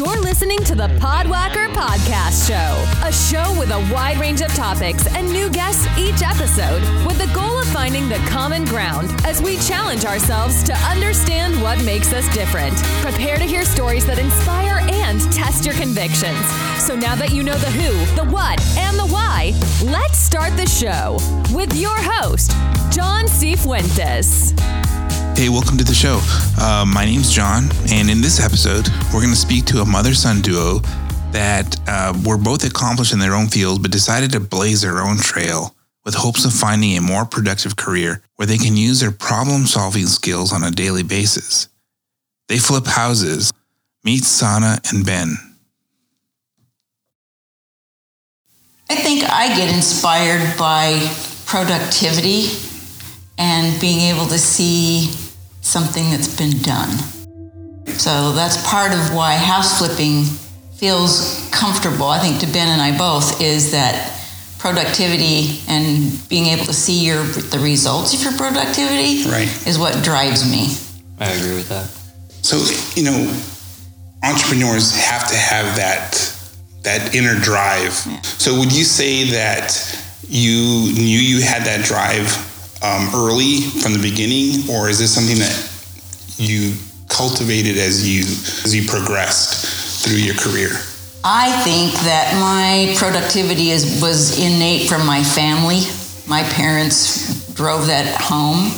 You're listening to the Podwhacker Podcast Show, a show with a wide range of topics and new guests each episode, with the goal of finding the common ground as we challenge ourselves to understand what makes us different. Prepare to hear stories that inspire and test your convictions. So now that you know the who, the what, and the why, let's start the show with your host, John C. Fuentes. Hey, welcome to the show. Uh, my name's John, and in this episode, we're going to speak to a mother son duo that uh, were both accomplished in their own fields but decided to blaze their own trail with hopes of finding a more productive career where they can use their problem solving skills on a daily basis. They flip houses. Meet Sanna and Ben. I think I get inspired by productivity and being able to see something that's been done. So that's part of why house flipping feels comfortable, I think, to Ben and I both, is that productivity and being able to see your the results of your productivity Right. is what drives me. I agree with that. So, you know, entrepreneurs have to have that that inner drive. So, would you say that you knew you had that drive um, early from the beginning, or is this something that you cultivated as you as you progressed through your career? I think that my productivity is was innate from my family. My parents drove that home.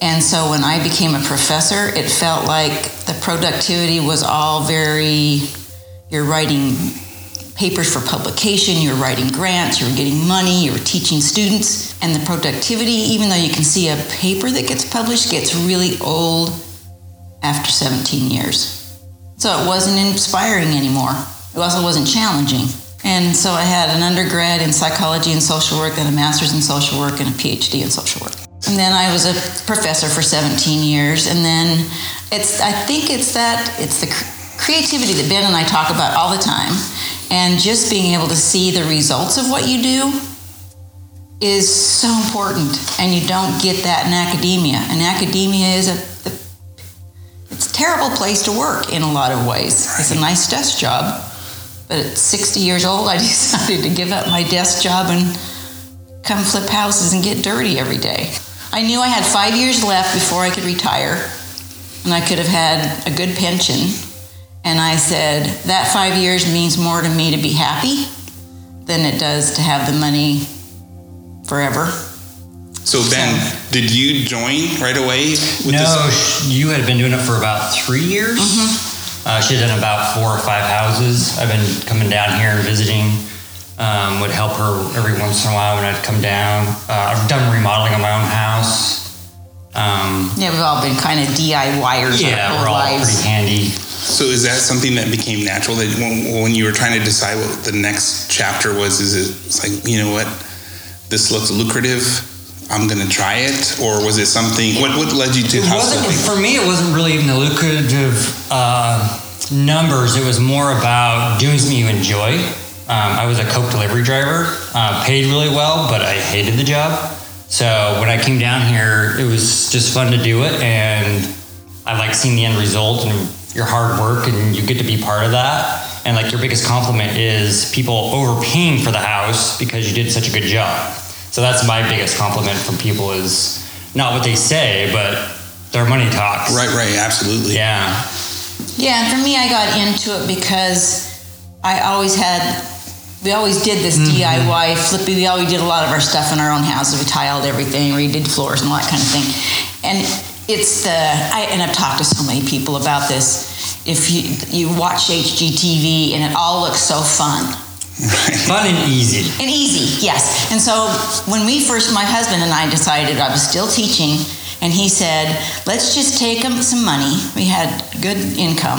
And so when I became a professor, it felt like the productivity was all very you're writing papers for publication, you're writing grants, you're getting money, you're teaching students, and the productivity even though you can see a paper that gets published gets really old after 17 years. So it wasn't inspiring anymore. It also wasn't challenging. And so I had an undergrad in psychology and social work, then a master's in social work, and a PhD in social work. And then I was a professor for 17 years. And then it's, I think it's that, it's the cr- creativity that Ben and I talk about all the time. And just being able to see the results of what you do is so important. And you don't get that in academia. And academia is a, it's a terrible place to work in a lot of ways. It's a nice desk job, but at 60 years old, I decided to give up my desk job and come flip houses and get dirty every day. I knew I had five years left before I could retire, and I could have had a good pension. And I said, that five years means more to me to be happy than it does to have the money forever. So, Ben, did you join right away? With no, this? you had been doing it for about three years. Uh, she had done about four or five houses. I've been coming down here and visiting. Um, would help her every once in a while when I'd come down. Uh, I've done remodeling on my own house. Um, Yeah, we've all been kind of DIYers yeah, our we're all lives. pretty handy. So is that something that became natural that when, when you were trying to decide what the next chapter was, is it it's like, you know what, this looks lucrative, I'm going to try it? Or was it something, what, what led you to It for me. It wasn't really even the lucrative uh, numbers. It was more about doing something you enjoy. Um, I was a Coke delivery driver, uh, paid really well, but I hated the job. So when I came down here, it was just fun to do it, and I like seeing the end result and your hard work, and you get to be part of that. And like your biggest compliment is people overpaying for the house because you did such a good job. So that's my biggest compliment from people is not what they say, but their money talks. Right, right, absolutely. Yeah. Yeah, and for me, I got into it because I always had, we always did this mm-hmm. DIY flippy. We always did a lot of our stuff in our own houses. We tiled everything, we did floors and all that kind of thing. And it's the, I, and I've talked to so many people about this. If you, you watch HGTV and it all looks so fun, Fun and easy. and easy, yes. And so when we first, my husband and I decided I was still teaching, and he said, let's just take some money. We had good income.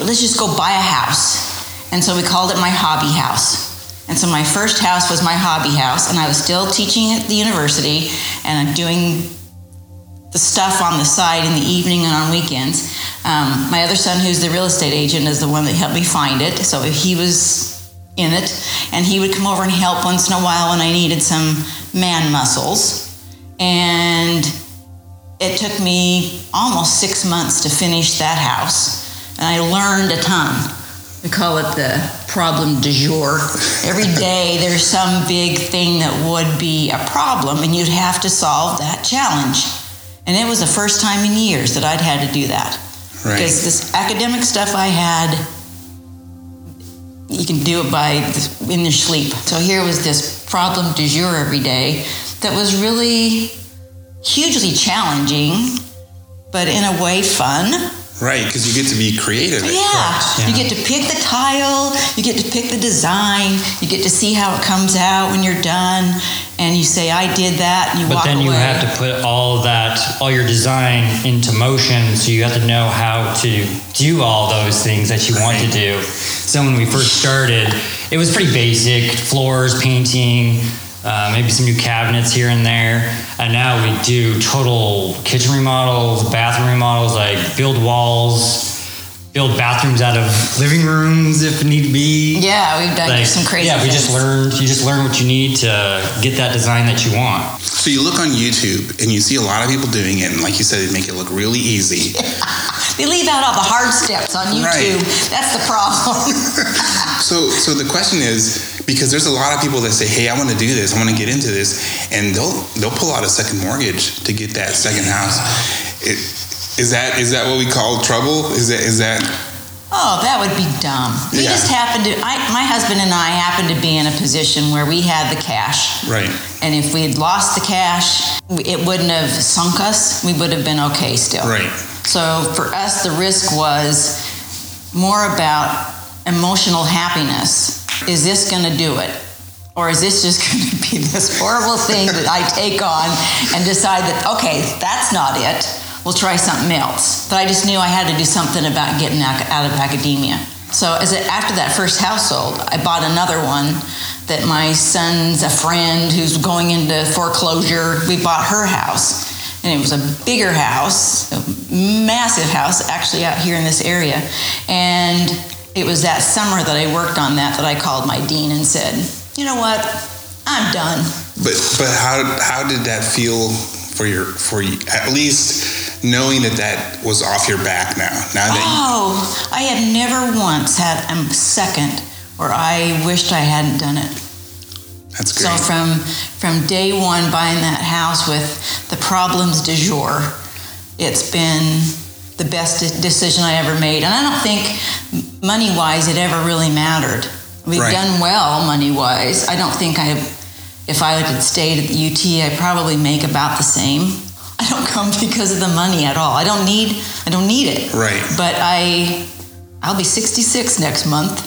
Let's just go buy a house. And so we called it my hobby house. And so my first house was my hobby house, and I was still teaching at the university and I'm doing the stuff on the side in the evening and on weekends. Um, my other son, who's the real estate agent, is the one that helped me find it. So he was in it, and he would come over and help once in a while when I needed some man muscles. And it took me almost six months to finish that house, and I learned a ton. we call it the problem du jour. Every day there's some big thing that would be a problem, and you'd have to solve that challenge. And it was the first time in years that I'd had to do that. Right. Because this academic stuff I had, you can do it by in your sleep. So here was this problem du jour every day that was really hugely challenging, but in a way fun. Right, because you get to be creative. at Yeah. You get to pick the tile, you get to pick the design, you get to see how it comes out when you're done, and you say, I did that, and you But walk then away. you have to put all that, all your design into motion. So you have to know how to do all those things that you want to do. So when we first started, it was pretty basic floors, painting, uh, maybe some new cabinets here and there. And now we do total kitchen remodels, bathroom remodels, like build walls, build bathrooms out of living rooms if need be. yeah, we've done Like, some crazy yeah, we just things. learned. You just learn what you need to get that design that you want. So you look on YouTube and you see a lot of people doing it, and like you said, they make it look really easy. They leave out all the hard steps on YouTube. Right. That's the problem. So, so the question is because there's a lot of people that say, "Hey, I want to do this. I want to get into this," and they'll they'll pull out a second mortgage to get that second house. It, is that is that what we call trouble? Is that is that Oh, that would be dumb. We Yeah. just happened to, I, my husband and I happened to be in a position where we had the cash. right? And if we had lost the cash, it wouldn't have sunk us. We would have been okay still. Right. So for us, the risk was more about emotional happiness. Is this going to do it? Or is this just going to be this horrible thing that I take on and decide that, okay, that's not it? We'll try something else. But I just knew I had to do something about getting out of academia. So as a, after that first household, I bought another one that my son's a friend who's going into foreclosure. We bought her house and it was a bigger house, a massive house, actually out here in this area. And it was that summer that I worked on that that I called my dean and said, "You know what? I'm done." But but how how did that feel for your for you? At least knowing that that was off your back now. Now that Oh, I have never once had a second where I wished I hadn't done it. you, that's So from from day one, buying that house with the problems du jour, it's been the best de- decision I ever made. And I don't think money wise it ever really mattered. We've Right. done well money wise. I don't think I, if I had stayed at the UT, I'd probably make about the same. I don't come because of the money at all. I don't need I don't need it. Right. But I I'll be 66 next month,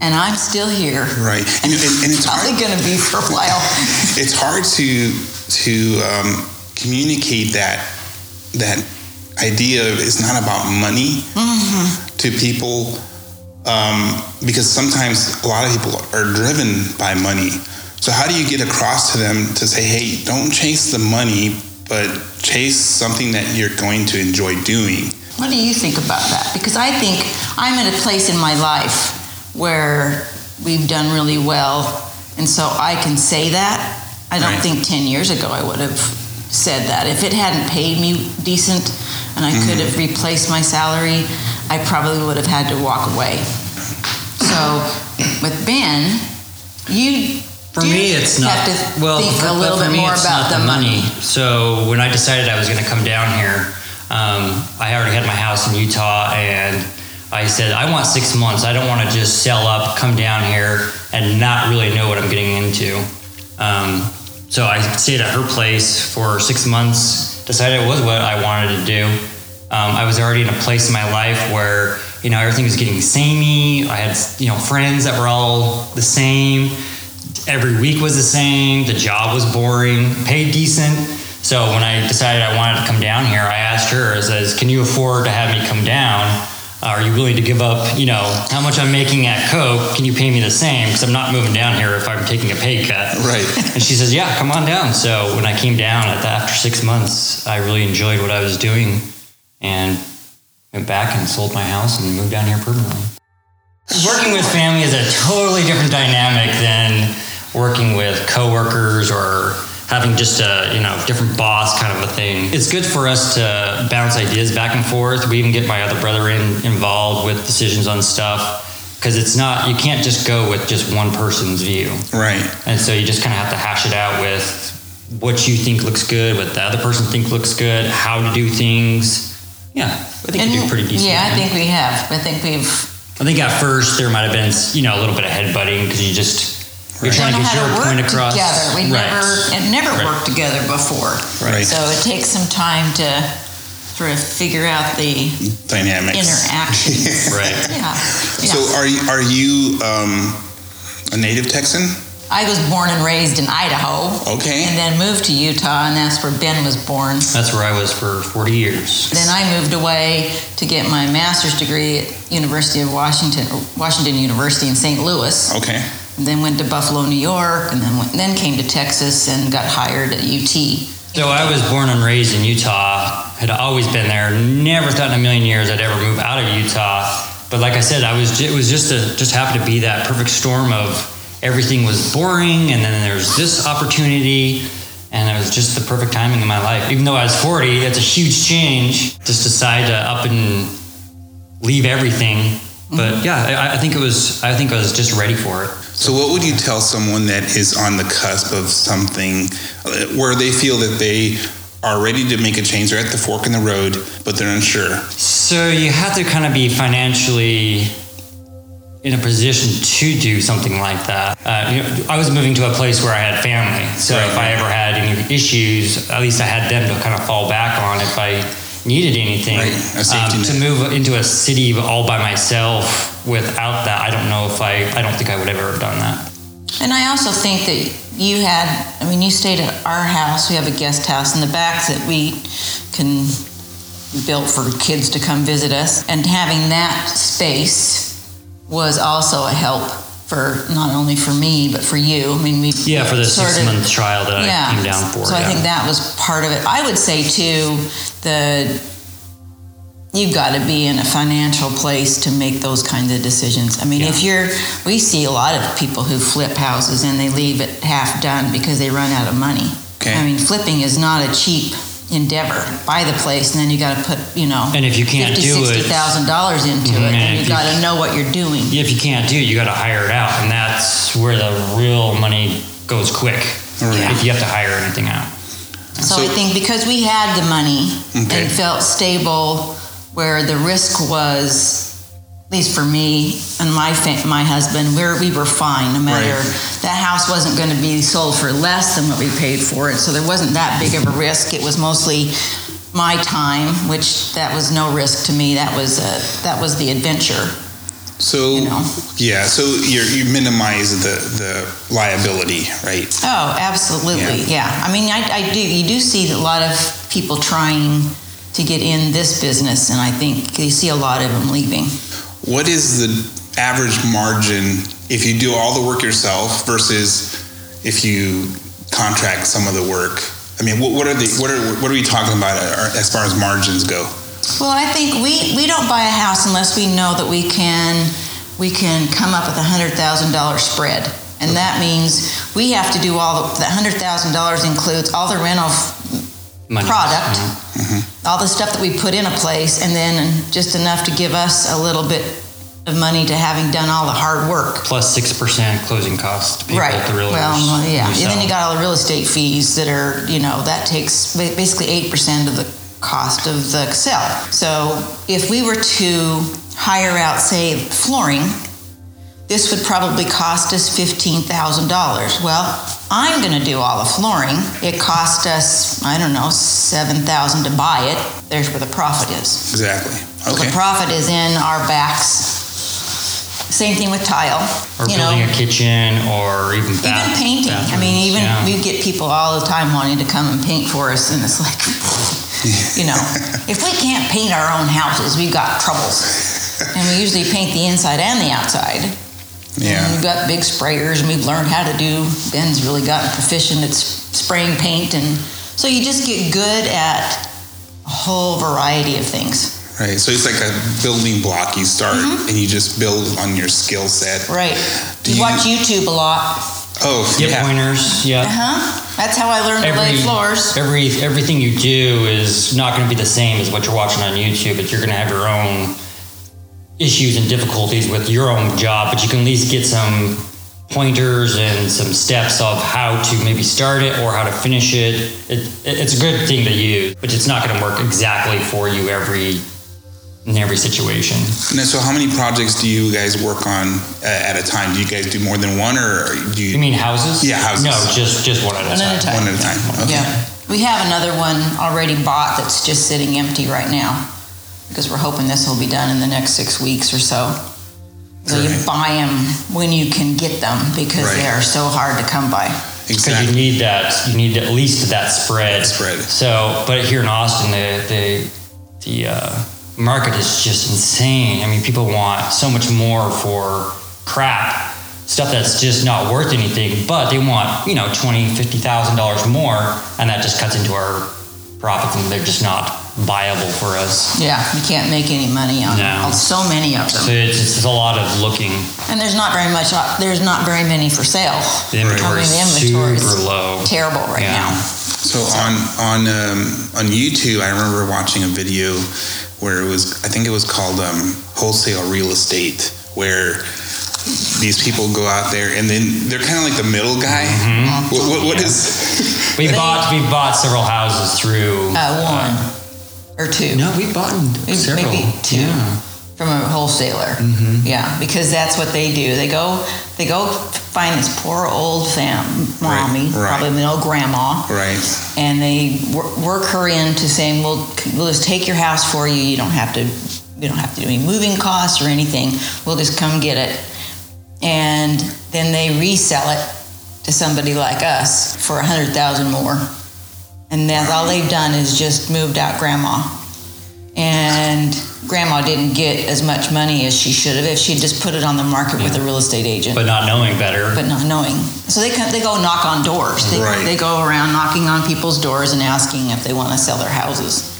and I'm still here. Right, and, and, and it's. Probably going to be for a while. it's hard to to um, communicate that that idea is not about money to people um, because sometimes a lot of people are driven by money. So how do you get across to them to say, hey, don't chase the money, but chase something that you're going to enjoy doing? What do you think about that? Because I think I'm at a place in my life where we've done really well, and so I can say that. I don't Right. think 10 years ago I would have said that. If it hadn't paid me decent and I could have replaced my salary, I probably would have had to walk away. So with Ben, you For me, it's not. to well, think for, a little for bit me, more it's about not the money. So when I decided I was going to come down here, um, I already had my house in Utah, and I said I want six months. I don't want to just sell up, come down here, and not really know what I'm getting into. Um, so I stayed at her place for six months. Decided it was what I wanted to do. Um, I was already in a place in my life where you know everything was getting samey. I had you know friends that were all the same every week was the same. The job was boring, paid decent. So when I decided I wanted to come down here, I asked her, I says, can you afford to have me come down? Uh, are you willing to give up, you know, how much I'm making at Coke? Can you pay me the same? Because I'm not moving down here if I'm taking a pay cut. Right. And she says, yeah, come on down. So when I came down at the, after six months, I really enjoyed what I was doing and went back and sold my house and moved down here permanently. Working with family is a totally different dynamic than working with coworkers or having just a you know different boss kind of a thing. It's good for us to bounce ideas back and forth. We even get my other brother in involved with decisions on stuff because it's not you can't just go with just one person's view Right. and so you just kind of have to hash it out with what you think looks good what the other person think looks good how to do things yeah i think we do pretty decent yeah, I think we have. I think we've I think at first there might have been you know a little bit of headbutting because you just you're we don't trying to get your to work point across together. We Right. never it never Right. worked together before. Right. So it takes some time to sort of figure out the Dynamics. interactions. right yeah. yeah. So are you, are you um, a native Texan? I was born and raised in Idaho. Okay. And then moved to Utah, and that's where Ben was born. that's where i was for 40 years Then I moved away to get my master's degree at University of Washington, Washington University in St. Louis. Okay. And then went to Buffalo, New York, and then went, then came to Texas and got hired at UT. So I was born and raised in Utah. Had always been there. Never thought in a million years I'd ever move out of Utah. But like I said, I was. It was just a just happened to be that perfect storm of everything was boring, and then there's this opportunity, and it was just the perfect timing in my life. Even though I was 40, that's a huge change. Just decide to up and leave everything. But yeah, I, I think it was. I think I was just ready for it. So what would you tell someone that is on the cusp of something uh, where they feel that they are ready to make a change? They're at the fork in the road, but they're unsure. So you have to kind of be financially in a position to do something like that. Uh, you know, I was moving to a place where I had family, so Right. if I ever had any issues, at least I had them to kind of fall back on if I needed anything. Right, Um, to move into a city all by myself without that, I don't know if I. I don't think I would ever have done that. And I also think that you had, I mean, you stayed at our house. We have a guest house in the back that we can built for kids to come visit us. And having that space was also a help for not only for me but for you. I mean, we Yeah, for the six of- month trial that I came down for. So I think that was part of it. I would say too, the you've got to be in a financial place to make those kinds of decisions. I mean, if you're, we see a lot of people who flip houses and they leave it half done because they run out of money. Okay. I mean, flipping is not a cheap endeavor. Buy the place and then you got to put, you know, And if you can't fifty, do it- sixty thousand dollars into it, and and you you- got to know what you're doing. if you can't do it, you got to hire it out, and that's where the real money goes quick. Right. If you have to hire anything out. So, So- I think because we had the money Okay. and felt stable, where the risk was, at least for me and my fa- my husband, we're, we were fine. No matter Right. that house wasn't going to be sold for less than what we paid for it, so there wasn't that big of a risk. It was mostly my time, which that was no risk to me. That was a, that was the adventure. So You know. yeah, so you you minimize the the liability, right? Oh, absolutely. Yeah. I mean, I, I do. You do see a lot of people trying to get in this business, and I think you see a lot of them leaving. What is the average margin if you do all the work yourself versus if you contract some of the work? I mean, what, what are the what are what are we talking about as far as margins go? Well, I think we, we don't buy a house unless we know that we can we can come up with a hundred thousand dollar spread, and that means we have to do all the that hundred thousand dollars includes all the rental Money. product, Mhm. all the stuff that we put in a place, and then just enough to give us a little bit of money to having done all the hard work. Plus six percent closing costs. Right. the. Well, yeah. And then you got all the real estate fees that are, you know, that takes basically 8% of the cost of the sale. So if we were to hire out, say, flooring, this would probably cost us $15,000. Well, I'm going to do all the flooring. It cost us, I don't know, 7000 to buy it. There's where the profit is. Exactly. So Okay. The profit is in our backs. Same thing with tile. or you know, building a kitchen, or even bath, even painting. I mean, even yeah. we get people all the time wanting to come and paint for us, and it's like, you know, if we can't paint our own houses, we've got troubles. And we usually paint the inside and the outside. And Yeah. we've got big sprayers, and we've learned how to do. Ben's really gotten proficient at spraying paint, and so you just get good at a whole variety of things. Right. So it's like a building block. You start Mm-hmm. and you just build on your skill set. Right. Do you you- watch YouTube a lot. Oh, Yep, yeah. pointers. Yeah. Uh huh. That's how I learned to lay floors. Every everything you do is not going to be the same as what you're watching on YouTube, but you're going to have your own issues and difficulties with your own job, but you can at least get some pointers and some steps of how to maybe start it or how to finish it. it it's a good thing to use, but it's not going to work exactly for you every in every situation. Now, so how many projects do you guys work on uh, at a time? Do you guys do more than one, or do you? You mean houses? Yeah, houses. No, just just one at a One time. at a time. one at a time? Okay. Yeah. We have another one already bought that's just sitting empty right now because we're hoping this will be done in the next six weeks or so. So you buy them when you can get them because they are so hard to come by. Because you need that, you need at least that spread. Spread. So, but here in Austin, the the the uh, market is just insane. I mean, people want so much more for crap stuff that's just not worth anything, but they want you know twenty, fifty thousand dollars more, and that just cuts into our profits, and they're just not viable for us. Yeah, you can't make any money on, No. on so many of So them. it's, it's a lot of looking. And there's not very much, there's not very many for sale. The inventory I mean, the is inventory super is low. terrible right Yeah. now. So on on um, on YouTube, I remember watching a video where it was I think it was called um, wholesale real estate, where these people go out there and then they're kind of like the middle guy. Mm-hmm. What, what, what Yeah. is- We bought we bought several houses through. Uh, one or two. no, we bought Maybe- several. maybe two. Yeah. from a wholesaler. Mm-hmm. Yeah, because that's what they do. They go they go find this poor old fam mommy, right. probably an old grandma, right? and they wor- work her into saying, "We'll we'll just take your house for you. You don't have to you don't have to do any moving costs or anything. We'll just come get it." And then they resell it to somebody like us for a hundred thousand more. And that's all they've done is just moved out grandma. And grandma didn't get as much money as she should have if she'd just put it on the market with a real estate agent But not knowing better. but not knowing. So they come, they go knock on doors. They, Right. they go around knocking on people's doors and asking if they want to sell their houses.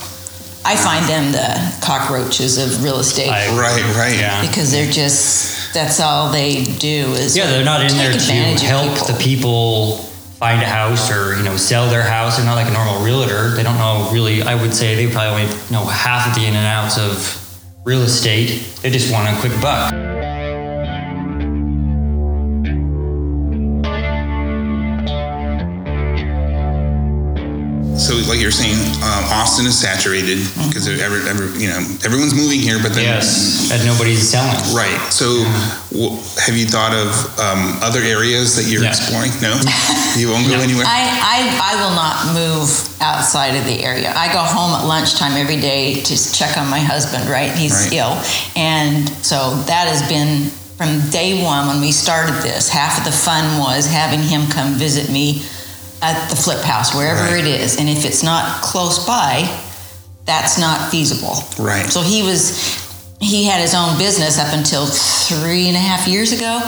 I find them the cockroaches of real estate I- Right, right. Yeah. because they're just that's all they do is Yeah, they're not in there to help people. the people find a house or you know sell their house. They're not like a normal realtor. They don't know really. I would say they probably only know half of the in and outs of real estate. They just want a quick buck. So, like you're saying, um, Austin is saturated because every, every, you know everyone's moving here, but then Yes, and nobody's selling. right. So, w- have you thought of um, other areas that you're No. exploring? No, you won't go anywhere. I, I, I will not move outside of the area. I go home at lunchtime every day to check on my husband, right? He's Right. ill. And so that has been from day one when we started this. Half of the fun was having him come visit me at the flip house, wherever Right. it is. And if it's not close by, that's not feasible. Right. So he was, he had his own business up until three and a half years ago,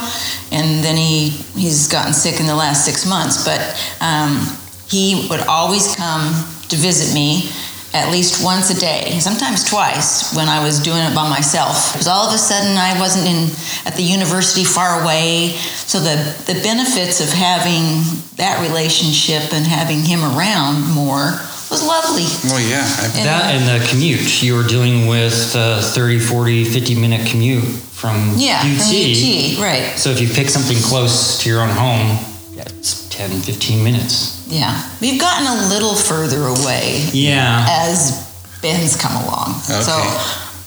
and then he he's gotten sick in the last six months. But um, he would always come to visit me at least once a day, sometimes twice when I was doing it by myself. Because all of a sudden I wasn't in at the university far away, so the the benefits of having that relationship and having him around more was lovely. well, yeah, And- That and the commute. You were dealing with a 30, 40, 50 minute commute from Yeah, UT. from UT, right. So if you pick something close to your own home, yeah, it's 10, 15 minutes. Yeah, we've gotten a little further away Yeah. as Ben's come along. Okay. So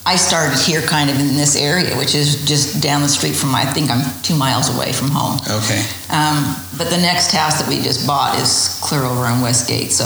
I started here kind of in this area, which is just down the street from my, I think I'm two miles away from home. okay. Um, but the next house that we just bought is clear over on Westgate. So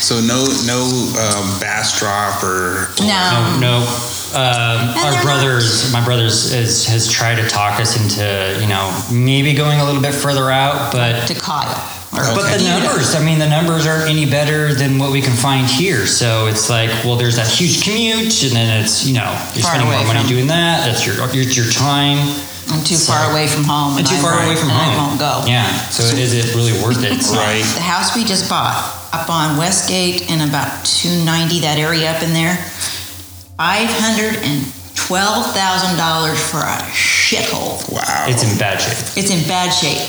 So no, no um, Bastrop or now, No, no. Um, they're our not- brothers, my brothers, is, has tried to talk us into, you know, maybe going a little bit further out, but to Kyle. Or Okay. But the numbers, I mean, the numbers aren't any better than what we can find here. So it's like, well, there's that huge commute, and then it's, you know, you're Far spending more money from- doing that. That's your your, your time. I'm too So- far away from home. And too I- far away from home. I won't go. Yeah. So, is it really worth it? Right? The house we just bought up on Westgate in about 290, that area up in there, $512,000 for a shithole. Wow. It's in bad shape. It's in bad shape.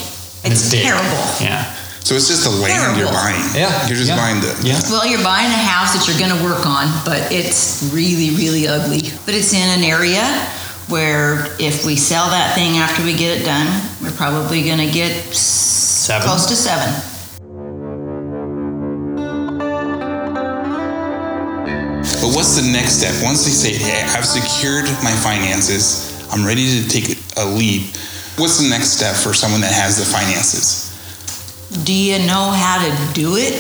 And It's, terrible. Yeah. So it's just the land you're buying. Yeah, You're just yeah, buying the. yeah. Well, you're buying a house that you're going to work on, but it's really, really ugly. But it's in an area where if we sell that thing after we get it done, we're probably going to get Seven. close to seven. But what's the next step? Once they say, hey, I've secured my finances, I'm ready to take a leap, what's the next step for someone that has the finances? Do you know how to do it?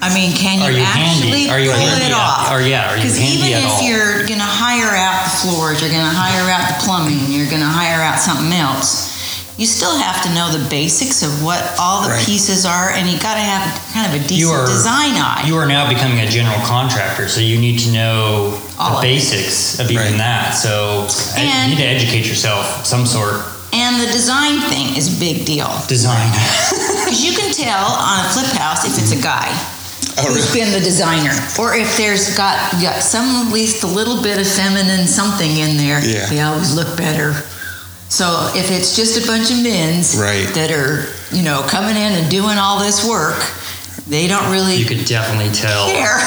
I mean, can you, you actually handy? Are you pull handy it off? or yeah, are you Because handy even if all? you're going to hire out the floors, you're going to hire out the plumbing, you're going to hire out something else, you still have to know the basics of what all the Right. pieces are, and you got to have kind of a decent are design eye. You are now becoming a general contractor, so you need to know All of the it. basics of even Right. that. So uh, And- you need to educate yourself, some sort. And the design thing is a big deal. Design. Because you can tell on a flip house if it's a guy Oh, who's really? been the designer, or if there's got got some at least a little bit of feminine something in there. Yeah. They always look better. So if it's just a bunch of men's Right. that are you know coming in and doing all this work, they don't really you could definitely tell. care.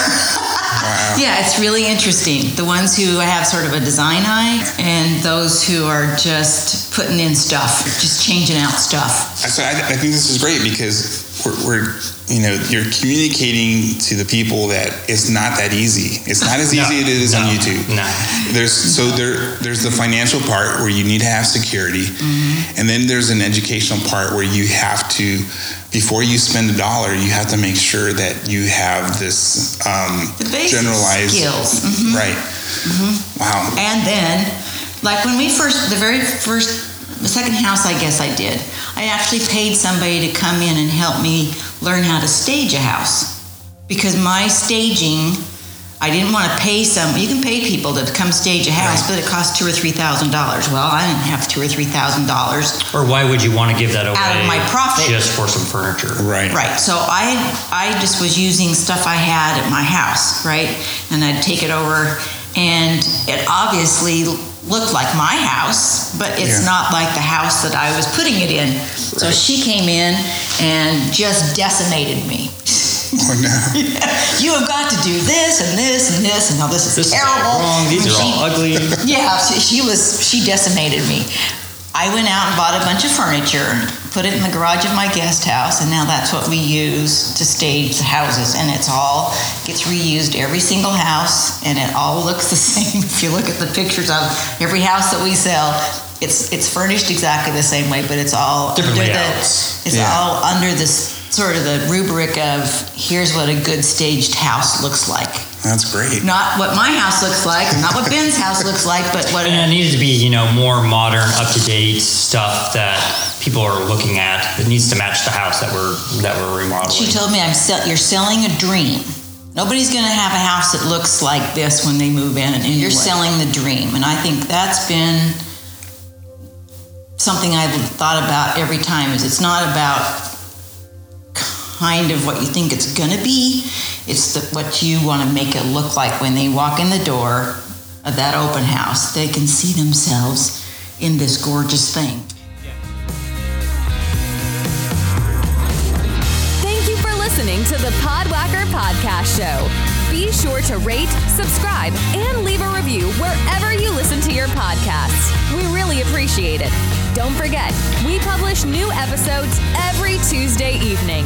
Yeah, it's really interesting. The ones who have sort of a design eye, and those who are just putting in stuff, just changing out stuff. So I, I think this is great because we're, we're, you know, you're communicating to the people that it's not that easy. It's not as No, easy as it is on YouTube. no. There's so there there's the financial part where you need to have security, Mm-hmm. and then there's an educational part where you have to, before you spend a dollar, you have to make sure that you have this um, The basic generalized skills. Mhm. Right. Wow. And then, like when we first, the very first, the second house I guess I did, I actually paid somebody to come in and help me learn how to stage a house. Because my staging, I didn't want to pay some, you can pay people to come stage a house, but it costs two or three thousand dollars. Well, I didn't have two or three thousand dollars. Or why would you want to give that away Out of my profit. just for some furniture? Right. Right. So I I just was using stuff I had at my house, right? And I'd take it over and it obviously looked like my house, but it's Yeah. not like the house that I was putting it in. So she came in and just decimated me. Oh no. you have got to do this and this and this and no, this is This is terrible. wrong. These are She- all ugly. yeah, she, she was she decimated me. I went out and bought a bunch of furniture, and put it in the garage of my guest house, and now that's what we use to stage the houses. And it's all gets reused every single house, and it all looks the same. If you look at the pictures of every house that we sell, it's it's furnished exactly the same way, but it's all Different under the, layouts. it's Yeah. all under this sort of the rubric of here's what a good staged house looks like. That's great. Not what my house looks like, not what Ben's house looks like, but what And it needs to be, you know, more modern, up to date stuff that people are looking at. It needs to match the house that we're that we're remodeling. She told me I'm sell- you're selling a dream. Nobody's going to have a house that looks like this when they move in, and you're selling the dream. And I think that's been something I've thought about every time. Is it's not about kind of what you think it's going to be. It's the, what you want to make it look like when they walk in the door of that open house. They can see themselves in this gorgeous thing. Thank you for listening to the Podwhacker Podcast Show. Be sure to rate, subscribe, and leave a review wherever you listen to your podcasts. We really appreciate it. Don't forget, we publish new episodes every Tuesday evening.